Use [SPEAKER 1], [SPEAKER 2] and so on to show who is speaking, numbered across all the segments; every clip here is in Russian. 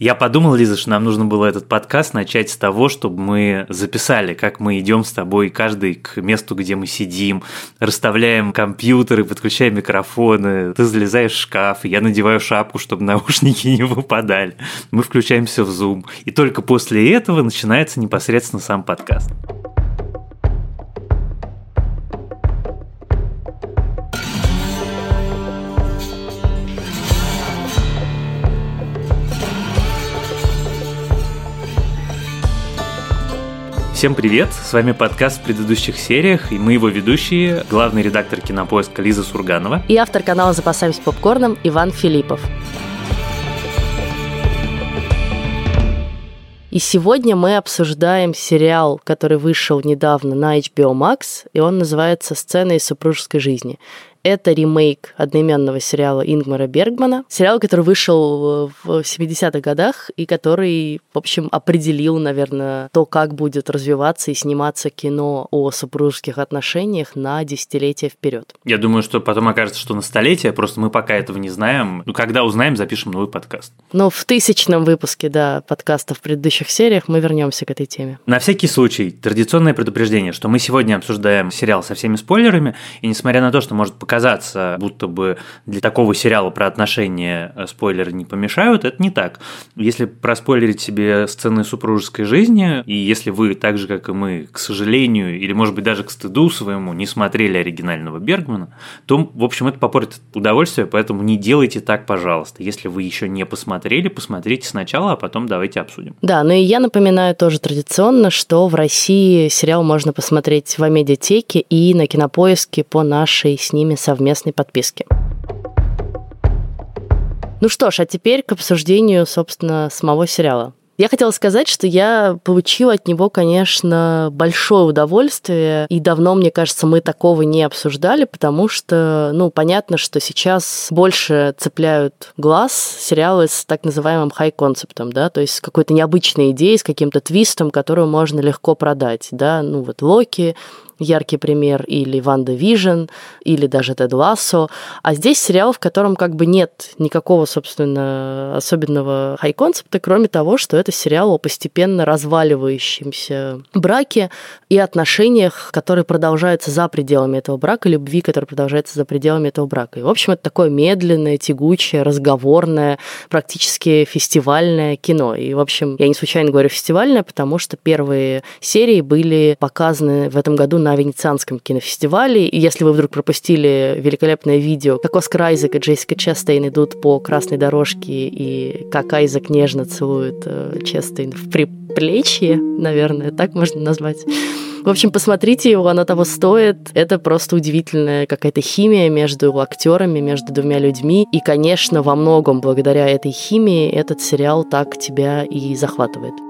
[SPEAKER 1] Я подумал, Лиза, что нам нужно было этот подкаст начать с того, чтобы мы записали, как мы идем с тобой каждый к месту, где мы сидим, расставляем компьютеры, подключаем микрофоны, ты залезаешь в шкаф, я надеваю шапку, чтобы наушники не выпадали. Мы включаемся в Zoom. И только после этого начинается непосредственно сам подкаст. Всем привет! С вами подкаст в предыдущих сериях, и мы его ведущие, главный редактор кинопоиска Лиза Сурганова
[SPEAKER 2] и автор канала «Запасаемся попкорном» Иван Филиппов. И сегодня мы обсуждаем сериал, который вышел недавно на HBO Max, и он называется «Сцены из супружеской жизни». Это ремейк одноименного сериала Ингмара Бергмана. Сериал, который вышел в 70-х годах и который, в общем, определил, наверное, то, как будет развиваться и сниматься кино о супружеских отношениях на десятилетия вперед.
[SPEAKER 1] Я думаю, что потом окажется, что на столетие, просто мы пока этого не знаем. Ну, когда узнаем, запишем новый подкаст.
[SPEAKER 2] Ну, в тысячном выпуске, да, подкаста в предыдущих сериях мы вернемся к этой теме.
[SPEAKER 1] На всякий случай, традиционное предупреждение, что мы сегодня обсуждаем сериал со всеми спойлерами, и несмотря на то, что может показаться, будто бы для такого сериала про отношения э, спойлеры не помешают, это не так. Если проспойлерить себе сцены супружеской жизни, и если вы так же, как и мы, к сожалению, или, может быть, даже к стыду своему, не смотрели оригинального Бергмана, то, в общем, это попортит удовольствие, поэтому не делайте так, пожалуйста. Если вы еще не посмотрели, посмотрите сначала, а потом давайте обсудим.
[SPEAKER 2] Да, ну и я напоминаю тоже традиционно, что в России сериал можно посмотреть в Амедиатеке и на Кинопоиске по нашей с ними совместной подписке. Ну что ж, а теперь к обсуждению, собственно, самого сериала. Я хотела сказать, что я получила от него, конечно, большое удовольствие, и давно, мне кажется, мы такого не обсуждали, потому что, ну, понятно, что сейчас больше цепляют глаз сериалы с так называемым high-concept ом, да, то есть с какой-то необычной идеей, с каким-то твистом, которую можно легко продать, да, ну, вот Локи, яркий пример, или WandaVision, или даже Тед Лассо. А здесь сериал, в котором как бы нет никакого, собственно, особенного high-concept а, кроме того, что это сериал о постепенно разваливающемся браке и отношениях, которые продолжаются за пределами этого брака, любви, которая продолжается за пределами этого брака. И, в общем, это такое медленное, тягучее, разговорное, практически фестивальное кино. И, в общем, я не случайно говорю фестивальное, потому что первые серии были показаны в этом году на на Венецианском кинофестивале. И если вы вдруг пропустили великолепное видео, как Оскар Айзек и Джессика Честейн идут по красной дорожке, и как Айзек нежно целует э, Честейн в приплечье, наверное, так можно назвать. В общем, посмотрите его, оно того стоит. Это просто удивительная какая-то химия между актерами, между двумя людьми. И, конечно, во многом благодаря этой химии этот сериал так тебя и захватывает.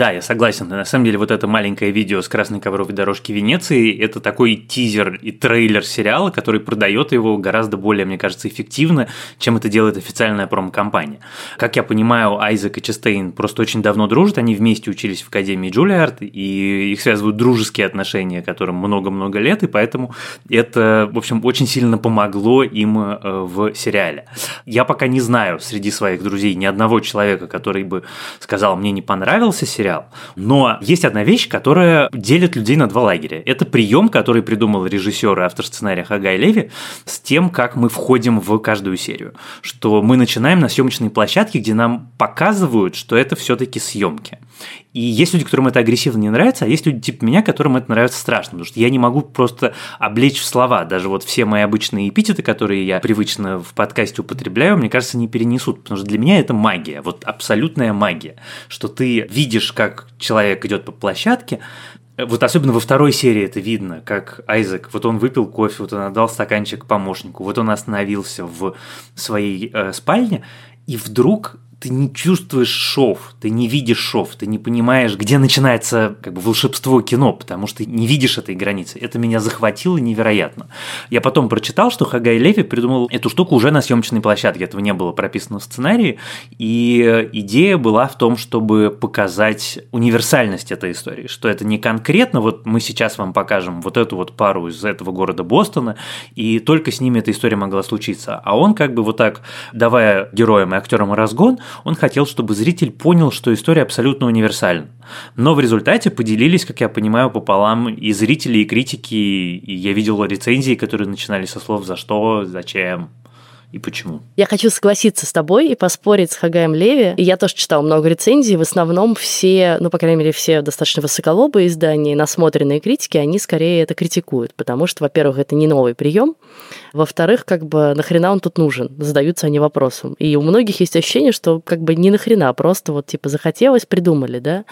[SPEAKER 1] Да, я согласен. На самом деле, вот это маленькое видео с красной ковровой дорожки Венеции – это такой тизер и трейлер сериала, который продает его гораздо более, мне кажется, эффективно, чем это делает официальная промо-компания. Как я понимаю, Айзек и Честейн просто очень давно дружат, они вместе учились в Академии Джулиард, и их связывают дружеские отношения, которым много-много лет, и поэтому это, в общем, очень сильно помогло им э, в сериале. Я пока не знаю среди своих друзей ни одного человека, который бы сказал, мне не понравился сериал, сериал. Но есть одна вещь, которая делит людей на два лагеря. Это прием, который придумал режиссер и автор сценария Хагай Леви, с тем, как мы входим в каждую серию. Что мы начинаем на съемочной площадке, где нам показывают, что это все-таки съемки. И есть люди, которым это агрессивно не нравится, а есть люди типа меня, которым это нравится страшно, потому что я не могу просто облечь в слова. Даже вот все мои обычные эпитеты, которые я привычно в подкасте употребляю, мне кажется, не перенесут, потому что для меня это магия, вот абсолютная магия, что ты видишь, как человек идет по площадке, вот особенно во второй серии это видно, как Айзек, вот он выпил кофе, вот он отдал стаканчик помощнику, вот он остановился в своей э, спальне, и вдруг ты не чувствуешь шов, ты не видишь шов, ты не понимаешь, где начинается как бы волшебство кино, потому что не видишь этой границы. Это меня захватило невероятно. Я потом прочитал, что Хагай Леви придумал эту штуку уже на съемочной площадке, этого не было прописано в сценарии, и идея была в том, чтобы показать универсальность этой истории, что это не конкретно, вот мы сейчас вам покажем вот эту вот пару из этого города Бостона, и только с ними эта история могла случиться, а он как бы вот так, давая героям и актерам разгон, он хотел, чтобы зритель понял, что история абсолютно универсальна. Но в результате поделились, как я понимаю, пополам и зрители, и критики, и я видел рецензии, которые начинали со слов «за что?», «зачем?», и почему?
[SPEAKER 2] Я хочу согласиться с тобой и поспорить с Хагаем Леви. И я тоже читал много рецензий. В основном все, ну, по крайней мере, все достаточно высоколобые издания, насмотренные критики, они скорее это критикуют, потому что, во-первых, это не новый прием, во-вторых, как бы нахрена он тут нужен? Задаются они вопросом. И у многих есть ощущение, что как бы не нахрена, просто вот типа захотелось, придумали, да?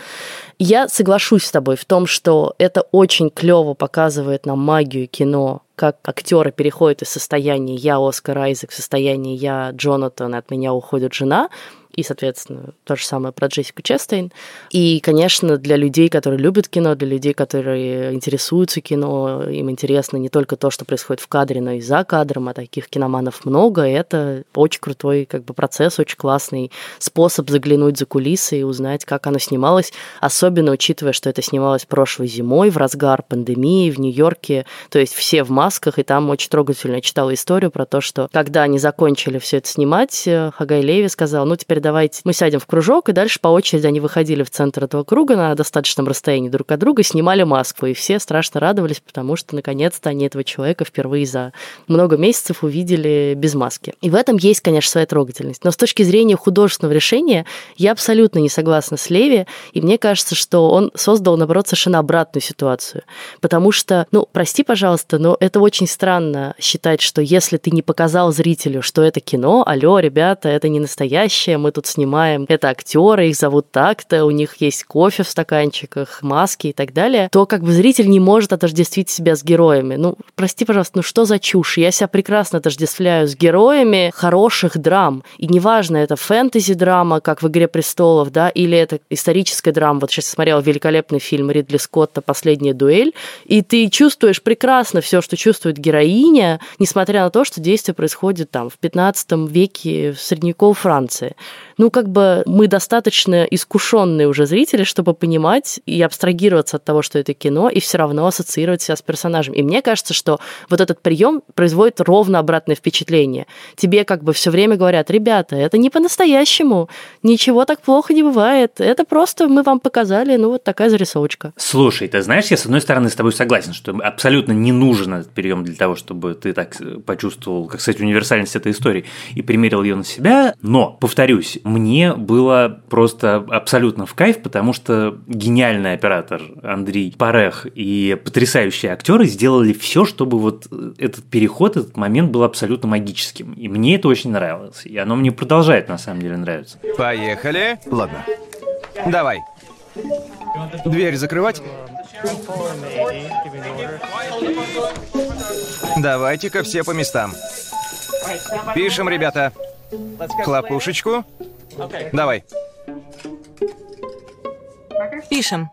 [SPEAKER 2] Я соглашусь с тобой в том, что это очень клево показывает нам магию кино, как актеры переходят из состояния «я Оскар Айзек» в состояние «я Джонатан, от меня уходит жена», и, соответственно, то же самое про Джессику Честейн. И, конечно, для людей, которые любят кино, для людей, которые интересуются кино, им интересно не только то, что происходит в кадре, но и за кадром, а таких киноманов много, это очень крутой как бы, процесс, очень классный способ заглянуть за кулисы и узнать, как оно снималось, особенно учитывая, что это снималось прошлой зимой, в разгар пандемии в Нью-Йорке, то есть все в масках, и там очень трогательно читала историю про то, что когда они закончили все это снимать, э, Хагай Леви сказал, ну теперь давайте мы сядем в кружок, и дальше по очереди они выходили в центр этого круга на достаточном расстоянии друг от друга, снимали маску, и все страшно радовались, потому что наконец-то они этого человека впервые за много месяцев увидели без маски. И в этом есть, конечно, своя трогательность. Но с точки зрения художественного решения я абсолютно не согласна с Леви, и мне кажется, что он создал, наоборот, совершенно обратную ситуацию. Потому что, ну, прости, пожалуйста, но это очень странно считать, что если ты не показал зрителю, что это кино, алло, ребята, это не настоящее, мы тут снимаем, это актеры, их зовут так-то, у них есть кофе в стаканчиках, маски и так далее, то как бы зритель не может отождествить себя с героями. Ну, прости, пожалуйста, ну что за чушь? Я себя прекрасно отождествляю с героями хороших драм. И неважно, это фэнтези-драма, как в «Игре престолов», да, или это историческая драма. Вот сейчас смотрела великолепный фильм Ридли Скотта «Последняя дуэль», и ты чувствуешь прекрасно все, что чувствует героиня, несмотря на то, что действие происходит там в 15 веке в средневековой Франции ну, как бы мы достаточно искушенные уже зрители, чтобы понимать и абстрагироваться от того, что это кино, и все равно ассоциировать себя с персонажем. И мне кажется, что вот этот прием производит ровно обратное впечатление. Тебе как бы все время говорят, ребята, это не по-настоящему, ничего так плохо не бывает, это просто мы вам показали, ну, вот такая зарисовочка.
[SPEAKER 1] Слушай, ты знаешь, я с одной стороны с тобой согласен, что абсолютно не нужен этот прием для того, чтобы ты так почувствовал, как сказать, универсальность этой истории и примерил ее на себя, но, повторюсь, мне было просто абсолютно в кайф, потому что гениальный оператор Андрей Парех и потрясающие актеры сделали все, чтобы вот этот переход, этот момент был абсолютно магическим. И мне это очень нравилось. И оно мне продолжает на самом деле нравиться.
[SPEAKER 3] Поехали. Ладно. Давай. Дверь закрывать? Давайте-ка все по местам. Пишем, ребята. Хлопушечку. Давай.
[SPEAKER 4] Пишем.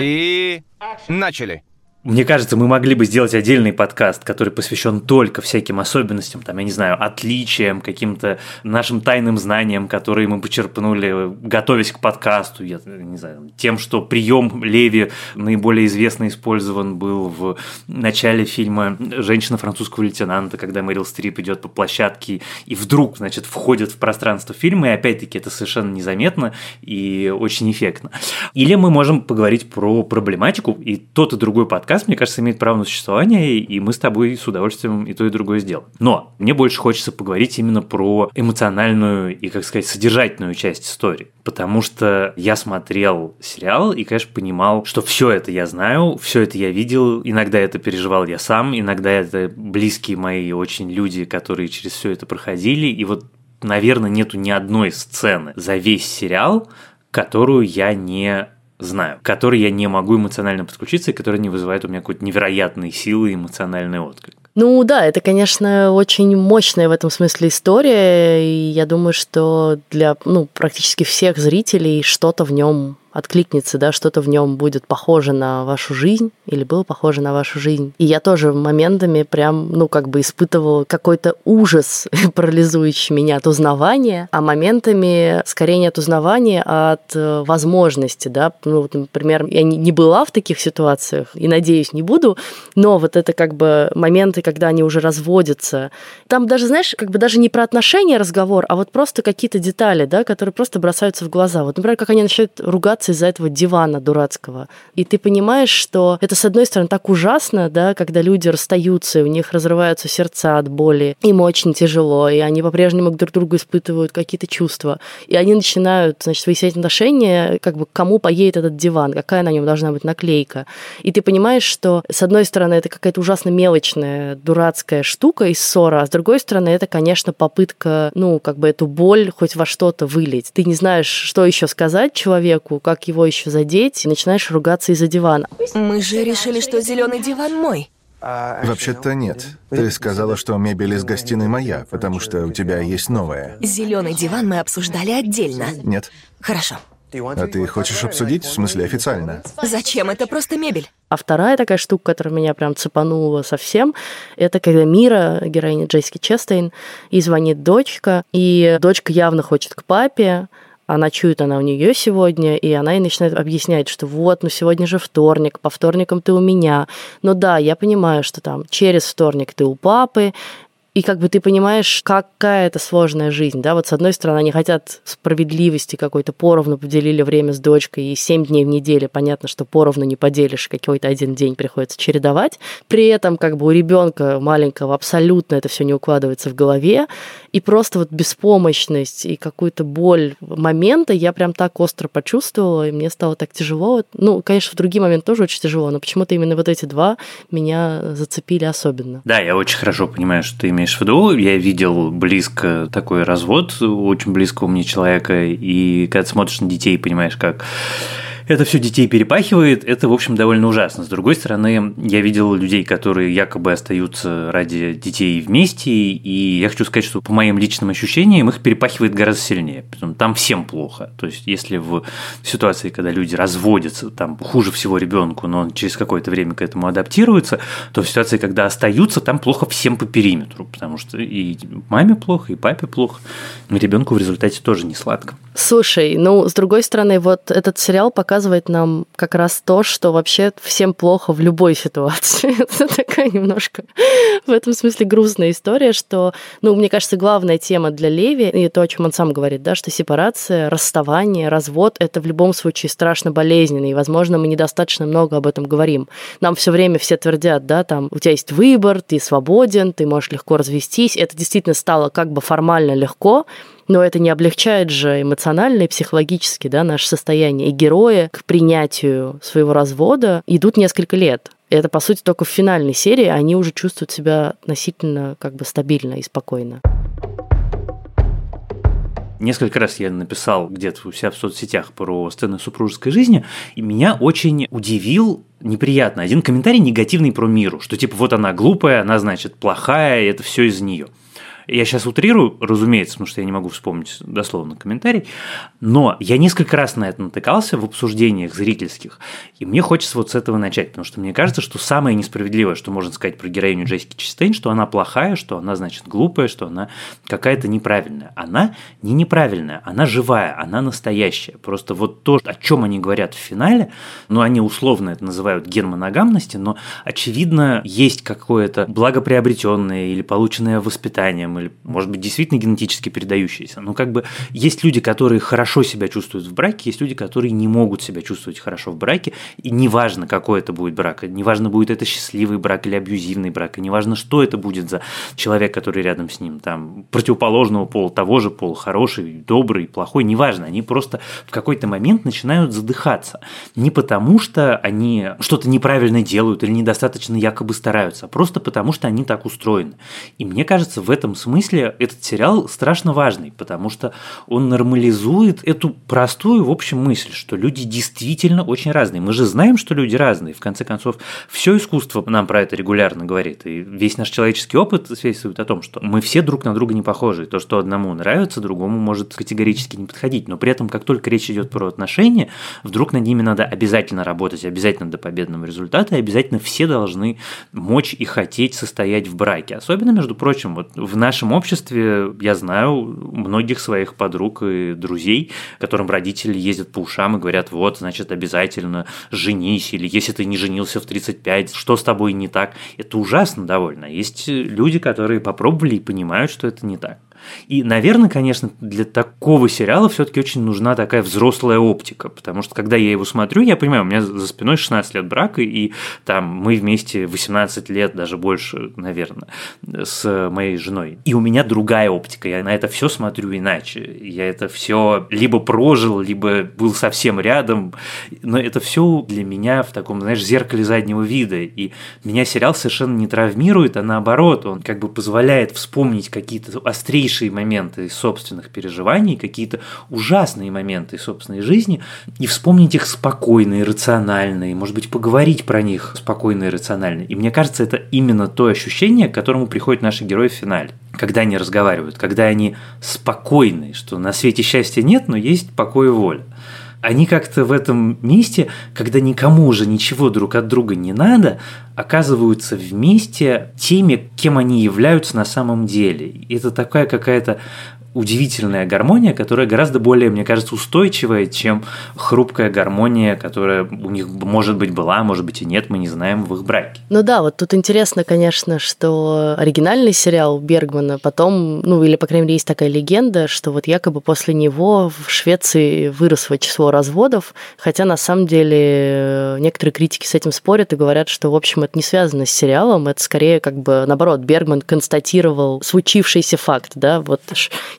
[SPEAKER 3] И начали.
[SPEAKER 1] Мне кажется, мы могли бы сделать отдельный подкаст, который посвящен только всяким особенностям, там, я не знаю, отличиям, каким-то нашим тайным знаниям, которые мы почерпнули, готовясь к подкасту, я не знаю, тем, что прием Леви наиболее известно использован был в начале фильма «Женщина французского лейтенанта», когда Мэрил Стрип идет по площадке и вдруг, значит, входит в пространство фильма, и опять-таки это совершенно незаметно и очень эффектно. Или мы можем поговорить про проблематику, и тот и другой подкаст подкаст, мне кажется, имеет право на существование, и мы с тобой с удовольствием и то, и другое сделаем. Но мне больше хочется поговорить именно про эмоциональную и, как сказать, содержательную часть истории. Потому что я смотрел сериал и, конечно, понимал, что все это я знаю, все это я видел, иногда это переживал я сам, иногда это близкие мои очень люди, которые через все это проходили, и вот наверное, нету ни одной сцены за весь сериал, которую я не знаю, к которой я не могу эмоционально подключиться и которая не вызывает у меня какой-то невероятной силы и эмоциональный отклик.
[SPEAKER 2] Ну да, это, конечно, очень мощная в этом смысле история, и я думаю, что для ну, практически всех зрителей что-то в нем откликнется, да, что-то в нем будет похоже на вашу жизнь или было похоже на вашу жизнь. И я тоже моментами прям, ну, как бы испытывала какой-то ужас, парализующий меня от узнавания, а моментами скорее не от узнавания, а от э, возможности, да. Ну, вот, например, я не была в таких ситуациях и, надеюсь, не буду, но вот это как бы моменты, когда они уже разводятся. Там даже, знаешь, как бы даже не про отношения разговор, а вот просто какие-то детали, да, которые просто бросаются в глаза. Вот, например, как они начинают ругаться ругаться из-за этого дивана дурацкого. И ты понимаешь, что это, с одной стороны, так ужасно, да, когда люди расстаются, и у них разрываются сердца от боли, им очень тяжело, и они по-прежнему друг другу испытывают какие-то чувства. И они начинают, значит, выяснять отношения, как бы, кому поедет этот диван, какая на нем должна быть наклейка. И ты понимаешь, что, с одной стороны, это какая-то ужасно мелочная, дурацкая штука из ссора, а с другой стороны, это, конечно, попытка, ну, как бы эту боль хоть во что-то вылить. Ты не знаешь, что еще сказать человеку, как как его еще задеть, и начинаешь ругаться из-за дивана.
[SPEAKER 4] Мы же решили, что зеленый диван мой.
[SPEAKER 5] Вообще-то нет. Ты сказала, что мебель из гостиной моя, потому что у тебя есть новая.
[SPEAKER 4] Зеленый диван мы обсуждали отдельно.
[SPEAKER 5] Нет.
[SPEAKER 4] Хорошо.
[SPEAKER 5] А ты хочешь обсудить? В смысле, официально?
[SPEAKER 4] Зачем? Это просто мебель.
[SPEAKER 2] А вторая такая штука, которая меня прям цепанула совсем, это когда Мира, героиня Джейски Честейн, и звонит дочка, и дочка явно хочет к папе, а ночует она у нее сегодня, и она ей начинает объяснять, что вот, ну сегодня же вторник, по вторникам ты у меня. Но да, я понимаю, что там через вторник ты у папы, и как бы ты понимаешь, какая это сложная жизнь, да, вот с одной стороны они хотят справедливости какой-то, поровну поделили время с дочкой, и семь дней в неделю, понятно, что поровну не поделишь, какой-то один день приходится чередовать, при этом как бы у ребенка маленького абсолютно это все не укладывается в голове, и просто вот беспомощность и какую-то боль момента я прям так остро почувствовала, и мне стало так тяжело, ну, конечно, в другие моменты тоже очень тяжело, но почему-то именно вот эти два меня зацепили особенно.
[SPEAKER 1] Да, я очень хорошо понимаю, что ты имеешь имеешь в виду. Я видел близко такой развод очень близкого мне человека, и когда смотришь на детей, понимаешь, как это все детей перепахивает, это, в общем, довольно ужасно. С другой стороны, я видел людей, которые якобы остаются ради детей вместе, и я хочу сказать, что по моим личным ощущениям их перепахивает гораздо сильнее. Там всем плохо. То есть, если в ситуации, когда люди разводятся, там хуже всего ребенку, но он через какое-то время к этому адаптируется, то в ситуации, когда остаются, там плохо всем по периметру, потому что и маме плохо, и папе плохо, и ребенку в результате тоже не сладко.
[SPEAKER 2] Слушай, ну, с другой стороны, вот этот сериал показывает нам как раз то, что вообще всем плохо в любой ситуации. Это такая немножко в этом смысле грустная история, что, ну, мне кажется, главная тема для Леви, и то, о чем он сам говорит, да, что сепарация, расставание, развод — это в любом случае страшно болезненно, и, возможно, мы недостаточно много об этом говорим. Нам все время все твердят, да, там, у тебя есть выбор, ты свободен, ты можешь легко развестись. Это действительно стало как бы формально легко, но это не облегчает же эмоционально и психологически да, наше состояние. И герои к принятию своего развода идут несколько лет. Это, по сути, только в финальной серии они уже чувствуют себя относительно как бы стабильно и спокойно.
[SPEAKER 1] Несколько раз я написал где-то у себя в соцсетях про сцены супружеской жизни, и меня очень удивил неприятно один комментарий негативный про миру, что типа вот она глупая, она значит плохая, и это все из нее. Я сейчас утрирую, разумеется, потому что я не могу вспомнить дословно комментарий, но я несколько раз на это натыкался в обсуждениях зрительских, и мне хочется вот с этого начать, потому что мне кажется, что самое несправедливое, что можно сказать про героиню Джессики Честейн, что она плохая, что она, значит, глупая, что она какая-то неправильная. Она не неправильная, она живая, она настоящая. Просто вот то, о чем они говорят в финале, ну, они условно это называют ген но, очевидно, есть какое-то благоприобретенное или полученное воспитанием или, может быть, действительно генетически передающиеся. Но как бы есть люди, которые хорошо себя чувствуют в браке, есть люди, которые не могут себя чувствовать хорошо в браке, и неважно, какой это будет брак, неважно, будет это счастливый брак или абьюзивный брак, и неважно, что это будет за человек, который рядом с ним, там, противоположного пола, того же пола, хороший, добрый, плохой, неважно, они просто в какой-то момент начинают задыхаться. Не потому, что они что-то неправильно делают или недостаточно якобы стараются, а просто потому, что они так устроены. И мне кажется, в этом смысле этот сериал страшно важный, потому что он нормализует эту простую, в общем, мысль, что люди действительно очень разные. Мы же знаем, что люди разные. В конце концов, все искусство нам про это регулярно говорит. И весь наш человеческий опыт свидетельствует о том, что мы все друг на друга не похожи. То, что одному нравится, другому может категорически не подходить. Но при этом, как только речь идет про отношения, вдруг над ними надо обязательно работать, обязательно до победного результата, и обязательно все должны мочь и хотеть состоять в браке. Особенно, между прочим, вот в нашем обществе я знаю многих своих подруг и друзей, которым родители ездят по ушам и говорят, вот, значит, обязательно женись, или если ты не женился в 35, что с тобой не так? Это ужасно довольно. Есть люди, которые попробовали и понимают, что это не так. И, наверное, конечно, для такого сериала все-таки очень нужна такая взрослая оптика, потому что когда я его смотрю, я понимаю, у меня за спиной 16 лет брака, и там мы вместе 18 лет, даже больше, наверное, с моей женой. И у меня другая оптика, я на это все смотрю иначе. Я это все либо прожил, либо был совсем рядом, но это все для меня в таком, знаешь, зеркале заднего вида. И меня сериал совершенно не травмирует, а наоборот, он как бы позволяет вспомнить какие-то острейшие острейшие моменты собственных переживаний, какие-то ужасные моменты собственной жизни, и вспомнить их спокойно и рационально, и, может быть, поговорить про них спокойно и рационально. И мне кажется, это именно то ощущение, к которому приходят наши герои в финале. Когда они разговаривают, когда они спокойны, что на свете счастья нет, но есть покой и воля они как-то в этом месте, когда никому уже ничего друг от друга не надо, оказываются вместе теми, кем они являются на самом деле. Это такая какая-то удивительная гармония, которая гораздо более, мне кажется, устойчивая, чем хрупкая гармония, которая у них, может быть, была, может быть, и нет, мы не знаем в их браке.
[SPEAKER 2] Ну да, вот тут интересно, конечно, что оригинальный сериал Бергмана потом, ну или, по крайней мере, есть такая легенда, что вот якобы после него в Швеции выросло число разводов, хотя на самом деле э, некоторые критики с этим спорят и говорят, что, в общем, это не связано с сериалом, это скорее как бы, наоборот, Бергман констатировал случившийся факт, да, вот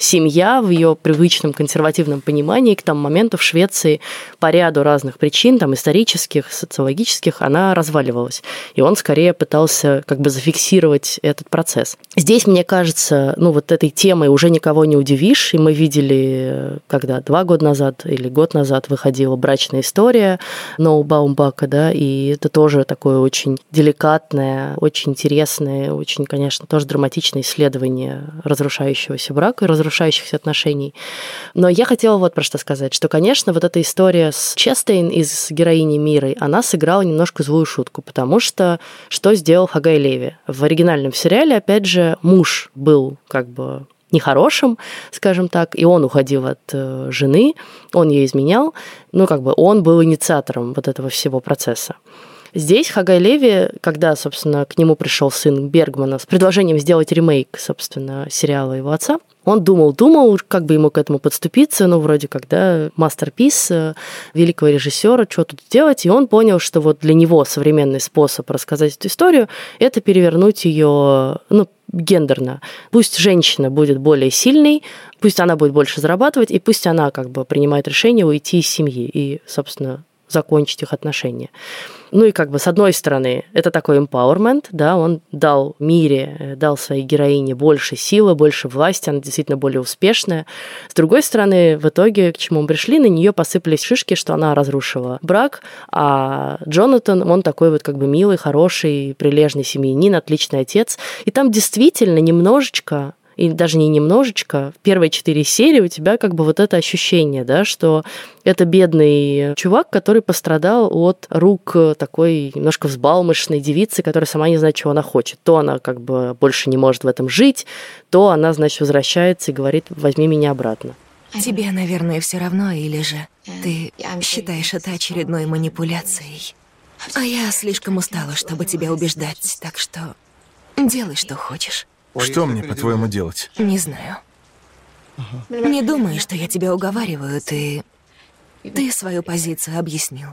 [SPEAKER 2] семья в ее привычном консервативном понимании к тому моменту в Швеции по ряду разных причин, там исторических, социологических, она разваливалась. И он скорее пытался как бы зафиксировать этот процесс. Здесь, мне кажется, ну вот этой темой уже никого не удивишь, и мы видели, когда два года назад или год назад выходила «Брачная история» Ноу Баумбака, да, и это тоже такое очень деликатное, очень интересное, очень, конечно, тоже драматичное исследование разрушающегося брака и разрушающегося разрушающихся отношений. Но я хотела вот про что сказать, что, конечно, вот эта история с Честейн из героини Мирой, она сыграла немножко злую шутку, потому что что сделал Хагай Леви? В оригинальном сериале, опять же, муж был как бы нехорошим, скажем так, и он уходил от э, жены, он ей изменял, ну, как бы он был инициатором вот этого всего процесса. Здесь Хагай Леви, когда, собственно, к нему пришел сын Бергмана с предложением сделать ремейк, собственно, сериала его отца, он думал, думал, как бы ему к этому подступиться, ну, вроде как, да, мастерпис э, великого режиссера, что тут делать, и он понял, что вот для него современный способ рассказать эту историю – это перевернуть ее, ну, гендерно. Пусть женщина будет более сильной, пусть она будет больше зарабатывать, и пусть она как бы принимает решение уйти из семьи и, собственно, закончить их отношения. Ну и как бы с одной стороны, это такой empowerment, да, он дал мире, э, дал своей героине больше силы, больше власти, она действительно более успешная. С другой стороны, в итоге, к чему мы пришли, на нее посыпались шишки, что она разрушила брак, а Джонатан, он такой вот как бы милый, хороший, прилежный семьянин, отличный отец. И там действительно немножечко и даже не немножечко, в первые четыре серии у тебя как бы вот это ощущение, да, что это бедный чувак, который пострадал от рук такой немножко взбалмошной девицы, которая сама не знает, чего она хочет. То она как бы больше не может в этом жить, то она, значит, возвращается и говорит, возьми меня обратно.
[SPEAKER 4] Тебе, наверное, все равно, или же ты считаешь это очередной манипуляцией. А я слишком устала, чтобы тебя убеждать, так что делай, что хочешь.
[SPEAKER 5] Что мне, по-твоему, делать?
[SPEAKER 4] Не знаю. Не думай, что я тебя уговариваю, ты... Ты свою позицию объяснил.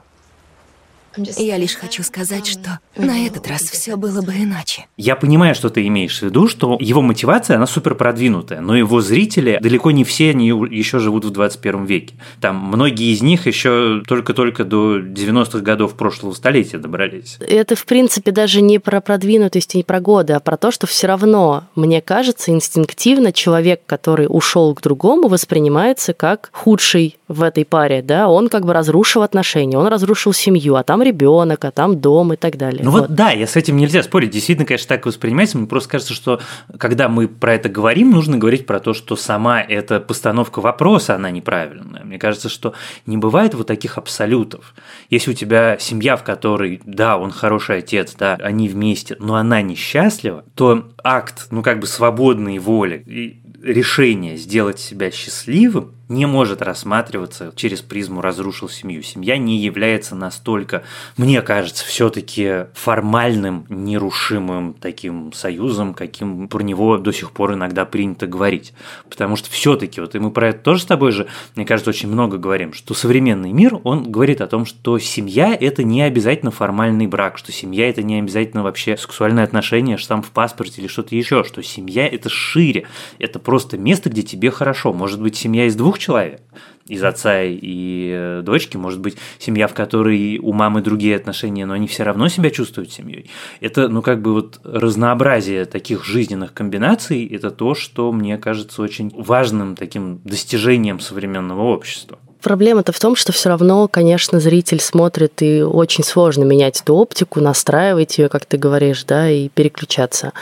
[SPEAKER 4] Я лишь хочу сказать, что на этот раз все было бы иначе.
[SPEAKER 1] Я понимаю, что ты имеешь в виду, что его мотивация, она супер продвинутая, но его зрители, далеко не все они еще живут в 21 веке. Там многие из них еще только-только до 90-х годов прошлого столетия добрались.
[SPEAKER 2] Это, в принципе, даже не про продвинутость и не про годы, а про то, что все равно, мне кажется, инстинктивно человек, который ушел к другому, воспринимается как худший в этой паре, да, он как бы разрушил отношения, он разрушил семью, а там ребенок, а там дом и так далее.
[SPEAKER 1] Ну вот, вот да, я с этим нельзя спорить. Действительно, конечно, так воспринимается. Мне просто кажется, что когда мы про это говорим, нужно говорить про то, что сама эта постановка вопроса, она неправильная. Мне кажется, что не бывает вот таких абсолютов. Если у тебя семья, в которой, да, он хороший отец, да, они вместе, но она несчастлива, то акт, ну как бы свободной воли и решение сделать себя счастливым не может рассматриваться через призму «разрушил семью». Семья не является настолько, мне кажется, все-таки формальным, нерушимым таким союзом, каким про него до сих пор иногда принято говорить. Потому что все-таки, вот и мы про это тоже с тобой же, мне кажется, очень много говорим, что современный мир, он говорит о том, что семья – это не обязательно формальный брак, что семья – это не обязательно вообще сексуальные отношения, там в паспорте или что-то еще, что семья – это шире, это просто место, где тебе хорошо. Может быть, семья из двух человек, из отца и э, дочки, может быть, семья, в которой у мамы другие отношения, но они все равно себя чувствуют семьей. Это, ну, как бы вот разнообразие таких жизненных комбинаций, это то, что мне кажется очень важным таким достижением современного общества.
[SPEAKER 2] Проблема-то в том, что все равно, конечно, зритель смотрит, и очень сложно менять эту оптику, настраивать ее, как ты говоришь, да, и переключаться.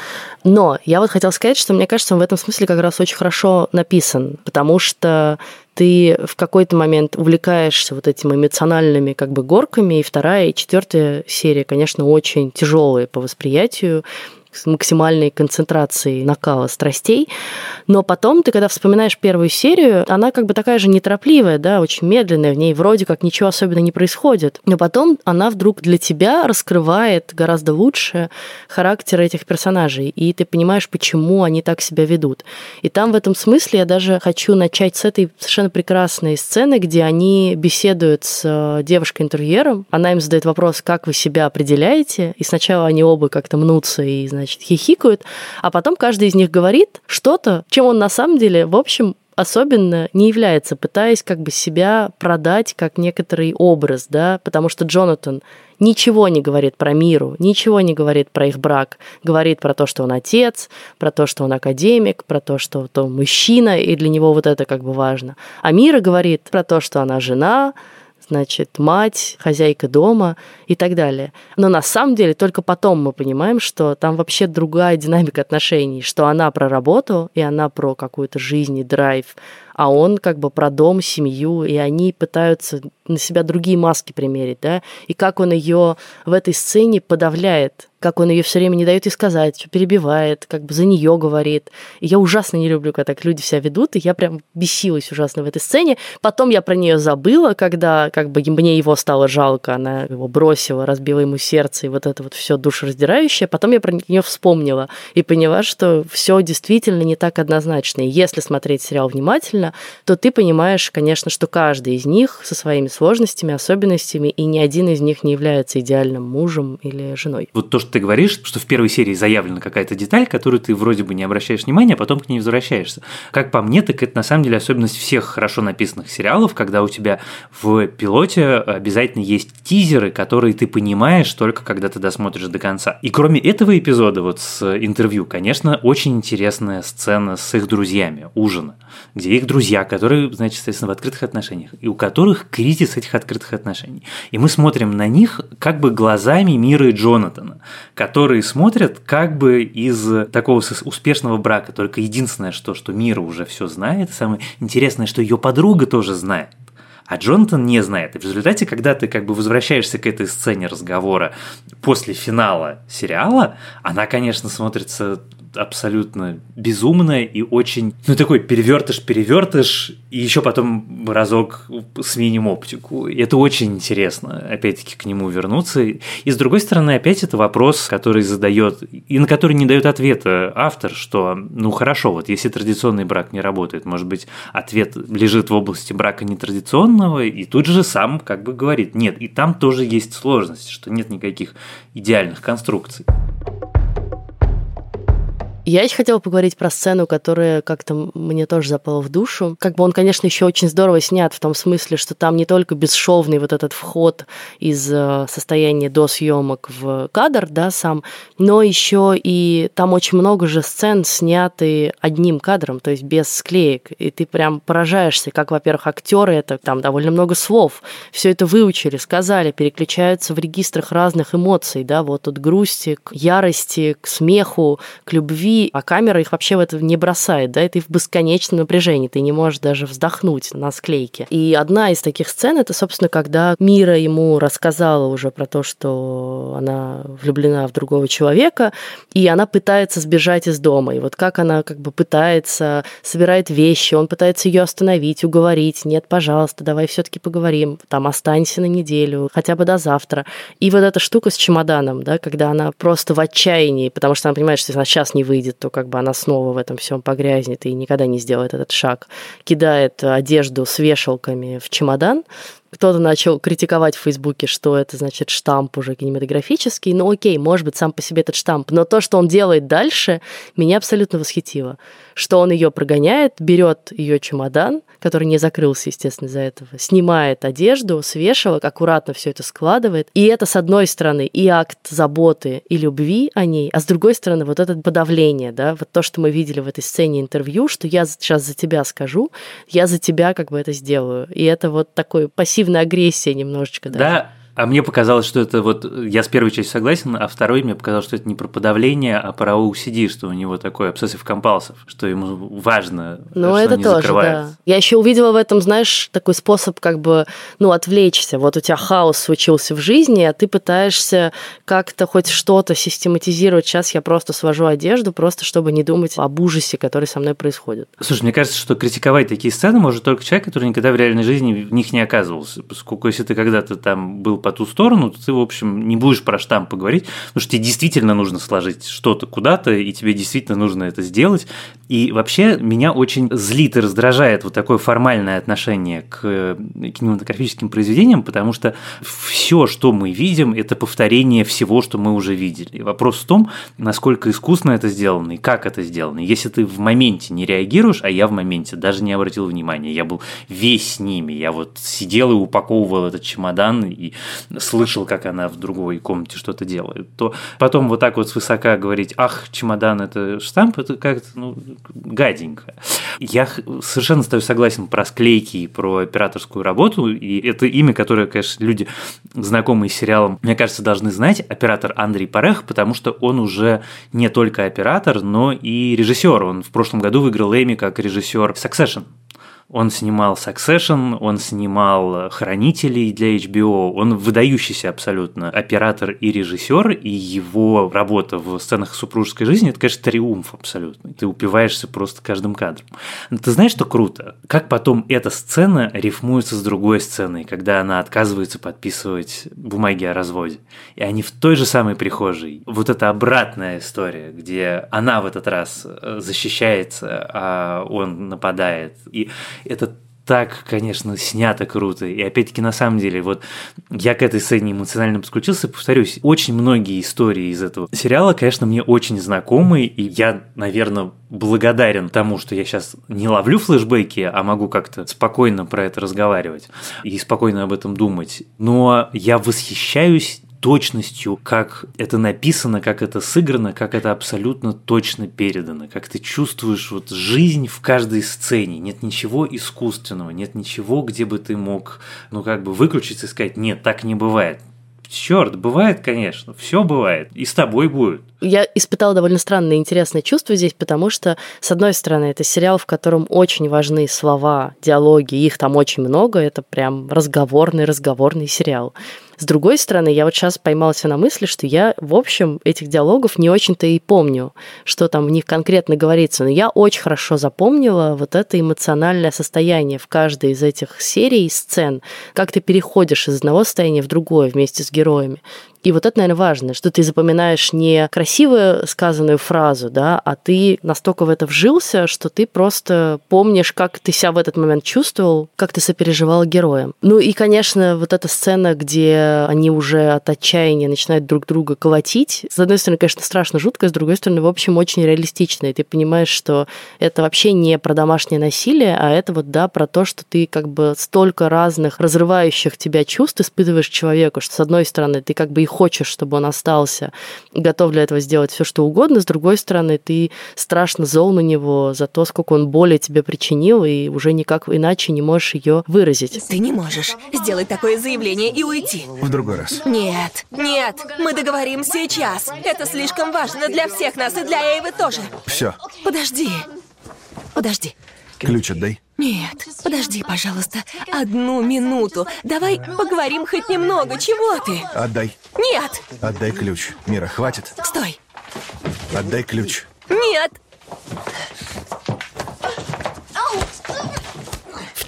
[SPEAKER 2] Но я вот хотела сказать, что мне кажется, он в этом смысле как раз очень хорошо написан, потому что ты в какой-то момент увлекаешься вот этими эмоциональными как бы горками, и вторая и четвертая серия, конечно, очень тяжелые по восприятию, максимальной концентрацией накала страстей. Но потом ты, когда вспоминаешь первую серию, она как бы такая же неторопливая, да, очень медленная, в ней вроде как ничего особенно не происходит. Но потом она вдруг для тебя раскрывает гораздо лучше характер этих персонажей, и ты понимаешь, почему они так себя ведут. И там в этом смысле я даже хочу начать с этой совершенно прекрасной сцены, где они беседуют с э, девушкой-интервьюером. Она им задает вопрос, как вы себя определяете, и сначала они оба как-то мнутся и, значит, хихикают, а потом каждый из них говорит что-то, чем он на самом деле, в общем, особенно не является, пытаясь как бы себя продать как некоторый образ, да, потому что Джонатан ничего не говорит про миру, ничего не говорит про их брак, говорит про то, что он отец, про то, что он академик, про то, что он мужчина, и для него вот это как бы важно. А Мира говорит про то, что она жена, значит, мать, хозяйка дома и так далее. Но на самом деле только потом мы понимаем, что там вообще другая динамика отношений, что она про работу, и она про какую-то жизнь и драйв, а он как бы про дом, семью, и они пытаются на себя другие маски примерить, да, и как он ее в этой сцене подавляет, как он ее все время не дает ей сказать, перебивает, как бы за нее говорит. И я ужасно не люблю, когда так люди себя ведут, и я прям бесилась ужасно в этой сцене. Потом я про нее забыла, когда как бы мне его стало жалко, она его бросила, разбила ему сердце, и вот это вот все душераздирающее. Потом я про нее вспомнила и поняла, что все действительно не так однозначно. И если смотреть сериал внимательно, то ты понимаешь, конечно, что каждый из них со своими сложностями, особенностями, и ни один из них не является идеальным мужем или женой.
[SPEAKER 1] Вот то, что ты говоришь, что в первой серии заявлена какая-то деталь, которую ты вроде бы не обращаешь внимания, а потом к ней возвращаешься. Как по мне, так это на самом деле особенность всех хорошо написанных сериалов, когда у тебя в пилоте обязательно есть тизеры, которые ты понимаешь только когда ты досмотришь до конца. И кроме этого эпизода вот с интервью, конечно, очень интересная сцена с их друзьями, ужина, где их друзья, которые, значит, естественно, в открытых отношениях, и у которых кризис этих открытых отношений. И мы смотрим на них как бы глазами Мира и Джонатана которые смотрят как бы из такого успешного брака. Только единственное, что, что Мира уже все знает, самое интересное, что ее подруга тоже знает. А Джонатан не знает. И в результате, когда ты как бы возвращаешься к этой сцене разговора после финала сериала, она, конечно, смотрится абсолютно безумная и очень, ну, такой перевертыш-перевертыш, и еще потом разок сменим оптику. И это очень интересно, опять-таки, к нему вернуться. И с другой стороны, опять это вопрос, который задает, и на который не дает ответа автор, что, ну, хорошо, вот если традиционный брак не работает, может быть, ответ лежит в области брака нетрадиционного, и тут же сам как бы говорит, нет, и там тоже есть сложность, что нет никаких идеальных конструкций.
[SPEAKER 2] Я еще хотела поговорить про сцену, которая как-то мне тоже запала в душу. Как бы он, конечно, еще очень здорово снят в том смысле, что там не только бесшовный вот этот вход из э, состояния до съемок в кадр, да, сам, но еще и там очень много же сцен сняты одним кадром, то есть без склеек. И ты прям поражаешься, как, во-первых, актеры это там довольно много слов, все это выучили, сказали, переключаются в регистрах разных эмоций, да, вот от грусти к ярости, к смеху, к любви, а камера их вообще в это не бросает, да, и ты в бесконечном напряжении, ты не можешь даже вздохнуть на склейке. И одна из таких сцен, это, собственно, когда Мира ему рассказала уже про то, что она влюблена в другого человека, и она пытается сбежать из дома. И вот как она как бы пытается, собирает вещи, он пытается ее остановить, уговорить, нет, пожалуйста, давай все-таки поговорим, там, останься на неделю, хотя бы до завтра. И вот эта штука с чемоданом, да, когда она просто в отчаянии, потому что она понимает, что она сейчас не выйдет, то как бы она снова в этом всем погрязнет и никогда не сделает этот шаг. Кидает одежду с вешалками в чемодан, кто-то начал критиковать в Фейсбуке, что это значит штамп уже кинематографический. Ну окей, может быть, сам по себе этот штамп. Но то, что он делает дальше, меня абсолютно восхитило. Что он ее прогоняет, берет ее чемодан, который не закрылся, естественно, из-за этого, снимает одежду с вешалок, аккуратно все это складывает. И это, с одной стороны, и акт заботы и любви о ней, а с другой стороны, вот это подавление, да, вот то, что мы видели в этой сцене интервью, что я сейчас за тебя скажу, я за тебя как бы это сделаю. И это вот такой пассивная агрессия немножечко.
[SPEAKER 1] Да, да а мне показалось, что это вот, я с первой частью согласен, а второй мне показалось, что это не про подавление, а про OCD, что у него такой obsessive compulsive, что ему важно,
[SPEAKER 2] ну,
[SPEAKER 1] что
[SPEAKER 2] это
[SPEAKER 1] не
[SPEAKER 2] тоже,
[SPEAKER 1] закрывается.
[SPEAKER 2] Да. Я еще увидела в этом, знаешь, такой способ как бы, ну, отвлечься. Вот у тебя хаос случился в жизни, а ты пытаешься как-то хоть что-то систематизировать. Сейчас я просто свожу одежду, просто чтобы не думать об ужасе, который со мной происходит.
[SPEAKER 1] Слушай, мне кажется, что критиковать такие сцены может только человек, который никогда в реальной жизни в них не оказывался. Поскольку если ты когда-то там был по ту сторону, то ты, в общем, не будешь про штамп поговорить, потому что тебе действительно нужно сложить что-то куда-то, и тебе действительно нужно это сделать. И вообще меня очень злит и раздражает вот такое формальное отношение к кинематографическим произведениям, потому что все, что мы видим, это повторение всего, что мы уже видели. И вопрос в том, насколько искусно это сделано и как это сделано. Если ты в моменте не реагируешь, а я в моменте даже не обратил внимания, я был весь с ними, я вот сидел и упаковывал этот чемодан и слышал, как она в другой комнате что-то делает, то потом вот так вот свысока говорить, ах, чемодан это штамп, это как-то, ну, гаденько. Я совершенно стою согласен про склейки и про операторскую работу, и это имя, которое, конечно, люди, знакомые с сериалом, мне кажется, должны знать, оператор Андрей Парех, потому что он уже не только оператор, но и режиссер. Он в прошлом году выиграл Эми как режиссер Succession. Он снимал Succession, он снимал Хранителей для HBO, он выдающийся абсолютно оператор и режиссер, и его работа в сценах супружеской жизни – это, конечно, триумф абсолютный. Ты упиваешься просто каждым кадром. Но ты знаешь, что круто? Как потом эта сцена рифмуется с другой сценой, когда она отказывается подписывать бумаги о разводе. И они в той же самой прихожей. Вот эта обратная история, где она в этот раз защищается, а он нападает. И это так, конечно, снято круто. И опять-таки, на самом деле, вот я к этой сцене эмоционально подключился, повторюсь, очень многие истории из этого сериала, конечно, мне очень знакомы, и я, наверное, благодарен тому, что я сейчас не ловлю флешбеки, а могу как-то спокойно про это разговаривать и спокойно об этом думать. Но я восхищаюсь точностью, как это написано, как это сыграно, как это абсолютно точно передано, как ты чувствуешь вот жизнь в каждой сцене. Нет ничего искусственного, нет ничего, где бы ты мог, ну, как бы выключиться и сказать, нет, так не бывает. Черт, бывает, конечно, все бывает, и с тобой будет.
[SPEAKER 2] Я испытала довольно странное и интересное чувство здесь, потому что, с одной стороны, это сериал, в котором очень важны слова, диалоги, их там очень много, это прям разговорный, разговорный сериал. С другой стороны, я вот сейчас поймалась на мысли, что я, в общем, этих диалогов не очень-то и помню, что там в них конкретно говорится. Но я очень хорошо запомнила вот это эмоциональное состояние в каждой из этих серий и сцен, как ты переходишь из одного состояния в другое вместе с героями. И вот это, наверное, важно, что ты запоминаешь не красивую сказанную фразу, да, а ты настолько в это вжился, что ты просто помнишь, как ты себя в этот момент чувствовал, как ты сопереживал героям. Ну и, конечно, вот эта сцена, где они уже от отчаяния начинают друг друга колотить, с одной стороны, конечно, страшно жутко, с другой стороны, в общем, очень реалистично. И ты понимаешь, что это вообще не про домашнее насилие, а это вот, да, про то, что ты как бы столько разных разрывающих тебя чувств испытываешь человеку, что, с одной стороны, ты как бы и хочешь, чтобы он остался, готов для этого сделать все, что угодно. С другой стороны, ты страшно зол на него за то, сколько он боли тебе причинил, и уже никак иначе не можешь ее выразить.
[SPEAKER 4] Ты не можешь сделать такое заявление и уйти.
[SPEAKER 5] В другой раз.
[SPEAKER 4] Нет, нет, мы договорим сейчас. Это слишком важно для всех нас и для Эйвы тоже.
[SPEAKER 5] Все.
[SPEAKER 4] Подожди. Подожди.
[SPEAKER 5] Ключ отдай.
[SPEAKER 4] Нет, подожди, пожалуйста, одну минуту. Давай поговорим хоть немного. Чего ты?
[SPEAKER 5] Отдай.
[SPEAKER 4] Нет!
[SPEAKER 5] Отдай ключ. Мира, хватит.
[SPEAKER 4] Стой!
[SPEAKER 5] Отдай ключ.
[SPEAKER 4] Нет!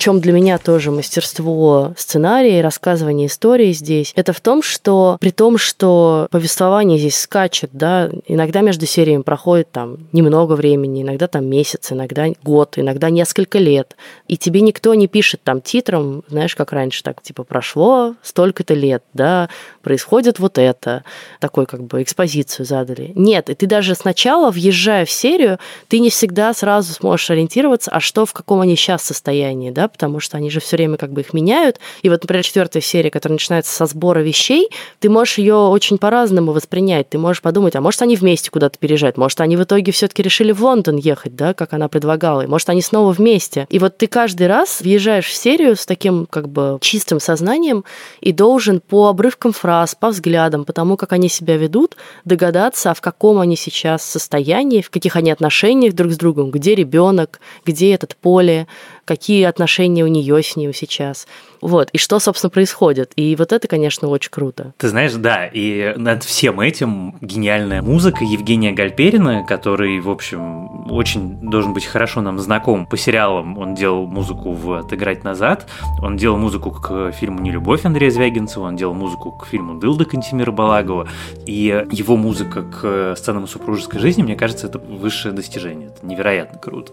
[SPEAKER 2] Чем для меня тоже мастерство сценария рассказывания истории здесь, это в том, что при том, что повествование здесь скачет, да, иногда между сериями проходит там немного времени, иногда там месяц, иногда год, иногда несколько лет, и тебе никто не пишет там титром, знаешь, как раньше, так типа прошло столько-то лет, да, происходит вот это, такой как бы экспозицию задали. Нет, и ты даже сначала, въезжая в серию, ты не всегда сразу сможешь ориентироваться, а что в каком они сейчас состоянии, да, потому что они же все время как бы их меняют. И вот, например, четвертая серия, которая начинается со сбора вещей, ты можешь ее очень по-разному воспринять. Ты можешь подумать, а может, они вместе куда-то переезжают, может, они в итоге все-таки решили в Лондон ехать, да, как она предлагала, и может, они снова вместе. И вот ты каждый раз въезжаешь в серию с таким как бы чистым сознанием и должен по обрывкам фраз, по взглядам, по тому, как они себя ведут, догадаться, а в каком они сейчас состоянии, в каких они отношениях друг с другом, где ребенок, где этот поле, какие отношения у нее с ним сейчас. Вот, и что, собственно, происходит. И вот это, конечно, очень круто.
[SPEAKER 1] Ты знаешь, да, и над всем этим гениальная музыка Евгения Гальперина, который, в общем, очень должен быть хорошо нам знаком по сериалам. Он делал музыку в «Отыграть назад», он делал музыку к фильму «Нелюбовь» Андрея Звягинцева, он делал музыку к фильму «Дылда» Кантимира Балагова, и его музыка к сценам супружеской жизни, мне кажется, это высшее достижение. Это невероятно круто.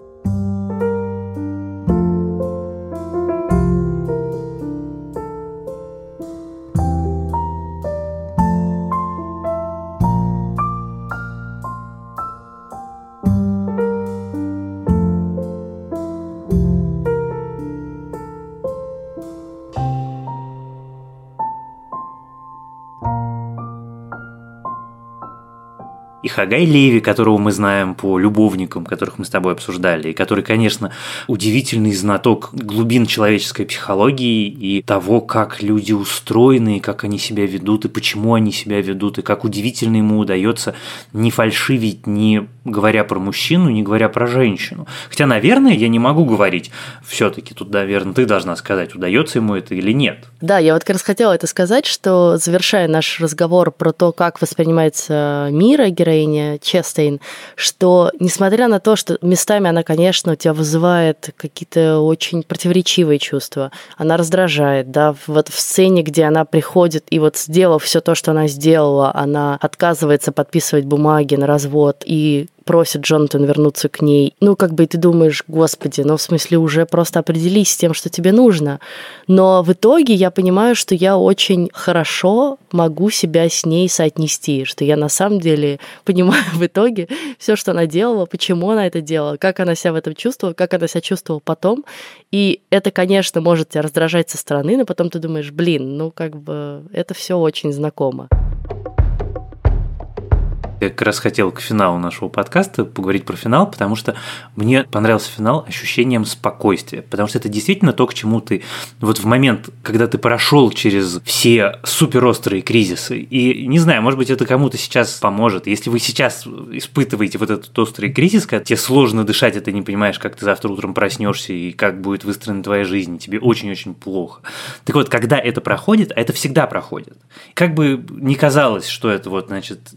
[SPEAKER 1] Хагай Леви, которого мы знаем по любовникам, которых мы с тобой обсуждали, и который, конечно, удивительный знаток глубин человеческой психологии и того, как люди устроены, и как они себя ведут, и почему они себя ведут, и как удивительно ему удается не фальшивить, не говоря про мужчину, не говоря про женщину. Хотя, наверное, я не могу говорить, все-таки тут, наверное, ты должна сказать, удается ему это или нет.
[SPEAKER 2] Да, я вот как раз хотела это сказать, что завершая наш разговор про то, как воспринимается мир героиня, героиня Честейн, что несмотря на то, что местами она, конечно, у тебя вызывает какие-то очень противоречивые чувства, она раздражает, да, вот в сцене, где она приходит и вот сделав все то, что она сделала, она отказывается подписывать бумаги на развод и просит Джонатан вернуться к ней. Ну, как бы ты думаешь, господи, ну, в смысле, уже просто определись с тем, что тебе нужно. Но в итоге я понимаю, что я очень хорошо могу себя с ней соотнести, что я на самом деле понимаю в итоге все, что она делала, почему она это делала, как она себя в этом чувствовала, как она себя чувствовала потом. И это, конечно, может тебя раздражать со стороны, но потом ты думаешь, блин, ну как бы это все очень знакомо.
[SPEAKER 1] Я как раз хотел к финалу нашего подкаста поговорить про финал, потому что мне понравился финал ощущением спокойствия, потому что это действительно то, к чему ты вот в момент, когда ты прошел через все суперострые кризисы, и не знаю, может быть, это кому-то сейчас поможет. Если вы сейчас испытываете вот этот острый кризис, когда тебе сложно дышать, и ты не понимаешь, как ты завтра утром проснешься и как будет выстроена твоя жизнь, тебе очень-очень плохо. Так вот, когда это проходит, а это всегда проходит, как бы не казалось, что это вот, значит,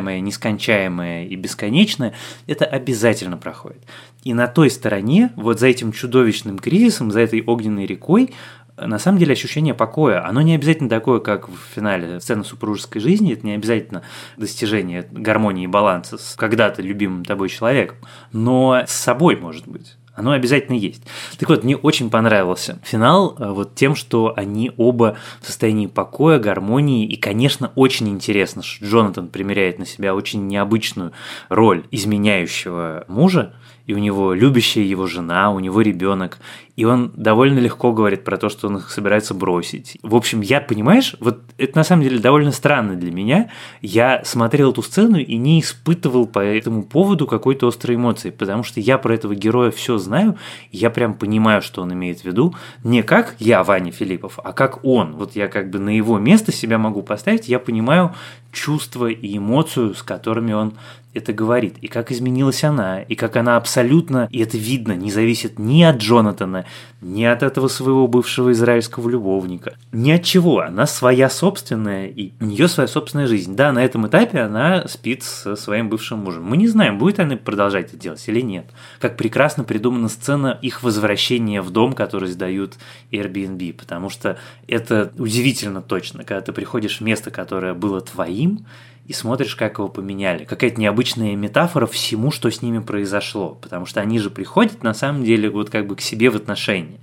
[SPEAKER 1] нерешаемое, нескончаемое и бесконечное, это обязательно проходит. И на той стороне, вот за этим чудовищным кризисом, за этой огненной рекой, на самом деле ощущение покоя, оно не обязательно такое, как в финале сцены супружеской жизни, это не обязательно достижение гармонии и баланса с когда-то любимым тобой человеком, но с собой может быть. Оно обязательно есть. Так вот, мне очень понравился финал э, вот тем, что они оба в состоянии покоя, гармонии, и, конечно, очень интересно, что Джонатан примеряет на себя очень необычную роль изменяющего мужа, и у него любящая его жена, у него ребенок, и он довольно легко говорит про то, что он их собирается бросить. В общем, я, понимаешь, вот это на самом деле довольно странно для меня. Я смотрел эту сцену и не испытывал по этому поводу какой-то острой эмоции, потому что я про этого героя все знаю, я прям понимаю, что он имеет в виду. Не как я, Ваня Филиппов, а как он. Вот я как бы на его место себя могу поставить, я понимаю чувства и эмоцию, с которыми он это говорит, и как изменилась она, и как она абсолютно, и это видно, не зависит ни от Джонатана, ни от этого своего бывшего израильского любовника, ни от чего. Она своя собственная, и у нее своя собственная жизнь. Да, на этом этапе она спит со своим бывшим мужем. Мы не знаем, будет она продолжать это делать или нет. Как прекрасно придумана сцена их возвращения в дом, который сдают Airbnb, потому что это удивительно точно, когда ты приходишь в место, которое было твоим, и смотришь, как его поменяли. Какая-то необычная метафора всему, что с ними произошло, потому что они же приходят на самом деле вот как бы к себе в отношения.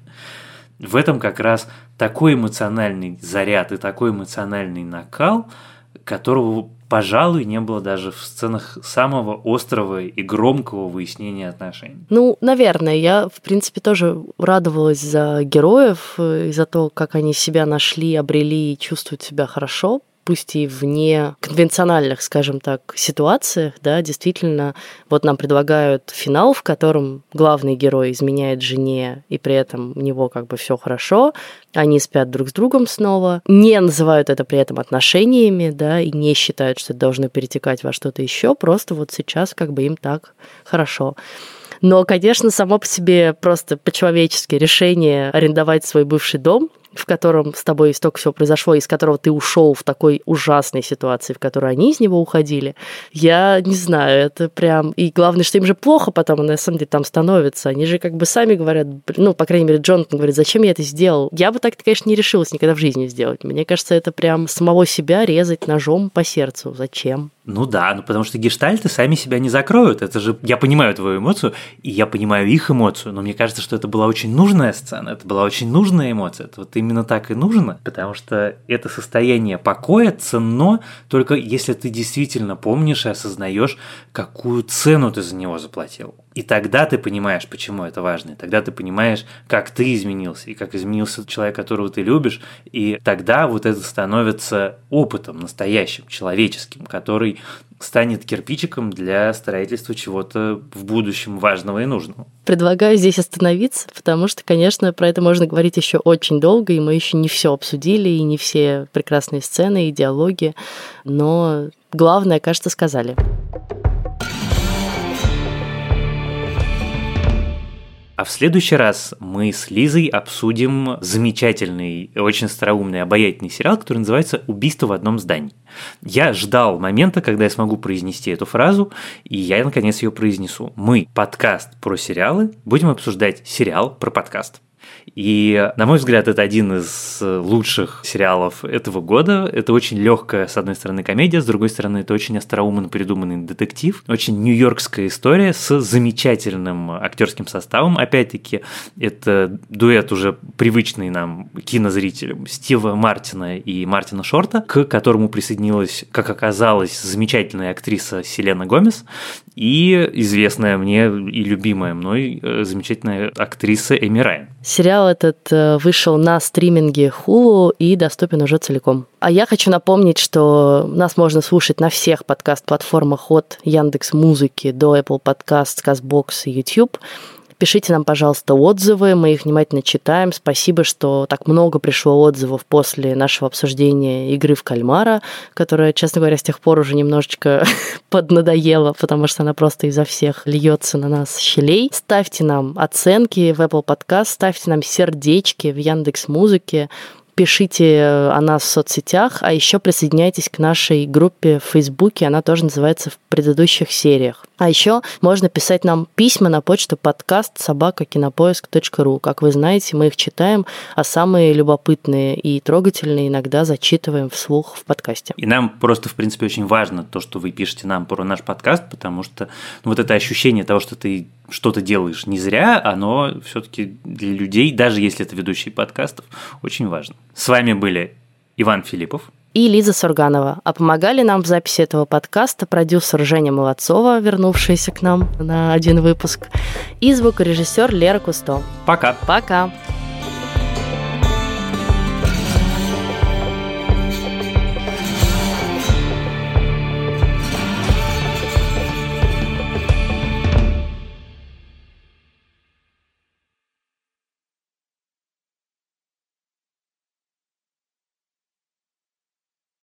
[SPEAKER 1] В этом как раз такой эмоциональный заряд и такой эмоциональный накал, которого, пожалуй, не было даже в сценах самого острого и громкого выяснения отношений.
[SPEAKER 2] Ну, наверное, я, в принципе, тоже радовалась за героев и за то, как они себя нашли, обрели и чувствуют себя хорошо, пусть и вне конвенциональных, скажем так, ситуациях, да, действительно, вот нам предлагают финал, в котором главный герой изменяет жене, и при этом у него как бы все хорошо, они спят друг с другом снова, не называют это при этом отношениями, да, и не считают, что это должно перетекать во что-то еще, просто вот сейчас как бы им так хорошо. Но, конечно, само по себе просто по-человечески решение арендовать свой бывший дом, в котором с тобой столько всего произошло, из которого ты ушел в такой ужасной ситуации, в которой они из него уходили, я не знаю, это прям... И главное, что им же плохо потом, на самом деле, там становится. Они же как бы сами говорят, ну, по крайней мере, Джонатан говорит, зачем я это сделал? Я бы так, конечно, не решилась никогда в жизни сделать. Мне кажется, это прям самого себя резать ножом по сердцу. Зачем?
[SPEAKER 1] Ну да, ну потому что гештальты сами себя не закроют. Это же я понимаю твою эмоцию, и я понимаю их эмоцию, но мне кажется, что это была очень нужная сцена, это была очень нужная эмоция. Это вот именно так и нужно, потому что это состояние покоя ценно только если ты действительно помнишь и осознаешь, какую цену ты за него заплатил. И тогда ты понимаешь, почему это важно. И тогда ты понимаешь, как ты изменился, и как изменился человек, которого ты любишь. И тогда вот это становится опытом настоящим, человеческим, который станет кирпичиком для строительства чего-то в будущем важного и нужного.
[SPEAKER 2] Предлагаю здесь остановиться, потому что, конечно, про это можно говорить еще очень долго, и мы еще не все обсудили, и не все прекрасные сцены и диалоги, но главное, кажется, сказали.
[SPEAKER 1] А в следующий раз мы с Лизой обсудим замечательный, очень староумный, обаятельный сериал, который называется «Убийство в одном здании». Я ждал момента, когда я смогу произнести эту фразу, и я наконец ее произнесу. Мы, подкаст про сериалы, будем обсуждать сериал про подкаст. И, на мой взгляд, это один из лучших сериалов этого года. Это очень легкая, с одной стороны, комедия, с другой стороны, это очень остроумно придуманный детектив. Очень нью-йоркская история с замечательным актерским составом. Опять-таки, это дуэт уже привычный нам кинозрителям Стива Мартина и Мартина Шорта, к которому присоединилась, как оказалось, замечательная актриса Селена Гомес. И известная мне и любимая мной э, замечательная актриса Эми Райан.
[SPEAKER 2] Сериал этот э, вышел на стриминге Hulu и доступен уже целиком. А я хочу напомнить, что нас можно слушать на всех подкаст-платформах от Яндекс Музыки до Apple Podcast, CastBox и YouTube. Пишите нам, пожалуйста, отзывы, мы их внимательно читаем. Спасибо, что так много пришло отзывов после нашего обсуждения игры в кальмара, которая, честно говоря, с тех пор уже немножечко поднадоела, потому что она просто изо всех льется на нас щелей. Ставьте нам оценки в Apple Podcast, ставьте нам сердечки в Яндекс Музыке, пишите о нас в соцсетях, а еще присоединяйтесь к нашей группе в Фейсбуке, она тоже называется в предыдущих сериях. А еще можно писать нам письма на почту подкаст собакакинопоиск.ру. Как вы знаете, мы их читаем, а самые любопытные и трогательные иногда зачитываем вслух в подкасте.
[SPEAKER 1] И нам просто, в принципе, очень важно то, что вы пишете нам про наш подкаст, потому что ну, вот это ощущение того, что ты что-то делаешь не зря, оно все-таки для людей, даже если это ведущие подкастов, очень важно. С вами были Иван Филиппов
[SPEAKER 2] и Лиза Сурганова. А помогали нам в записи этого подкаста продюсер Женя Молодцова, вернувшаяся к нам на один выпуск, и звукорежиссер Лера Кусто.
[SPEAKER 1] Пока.
[SPEAKER 2] Пока.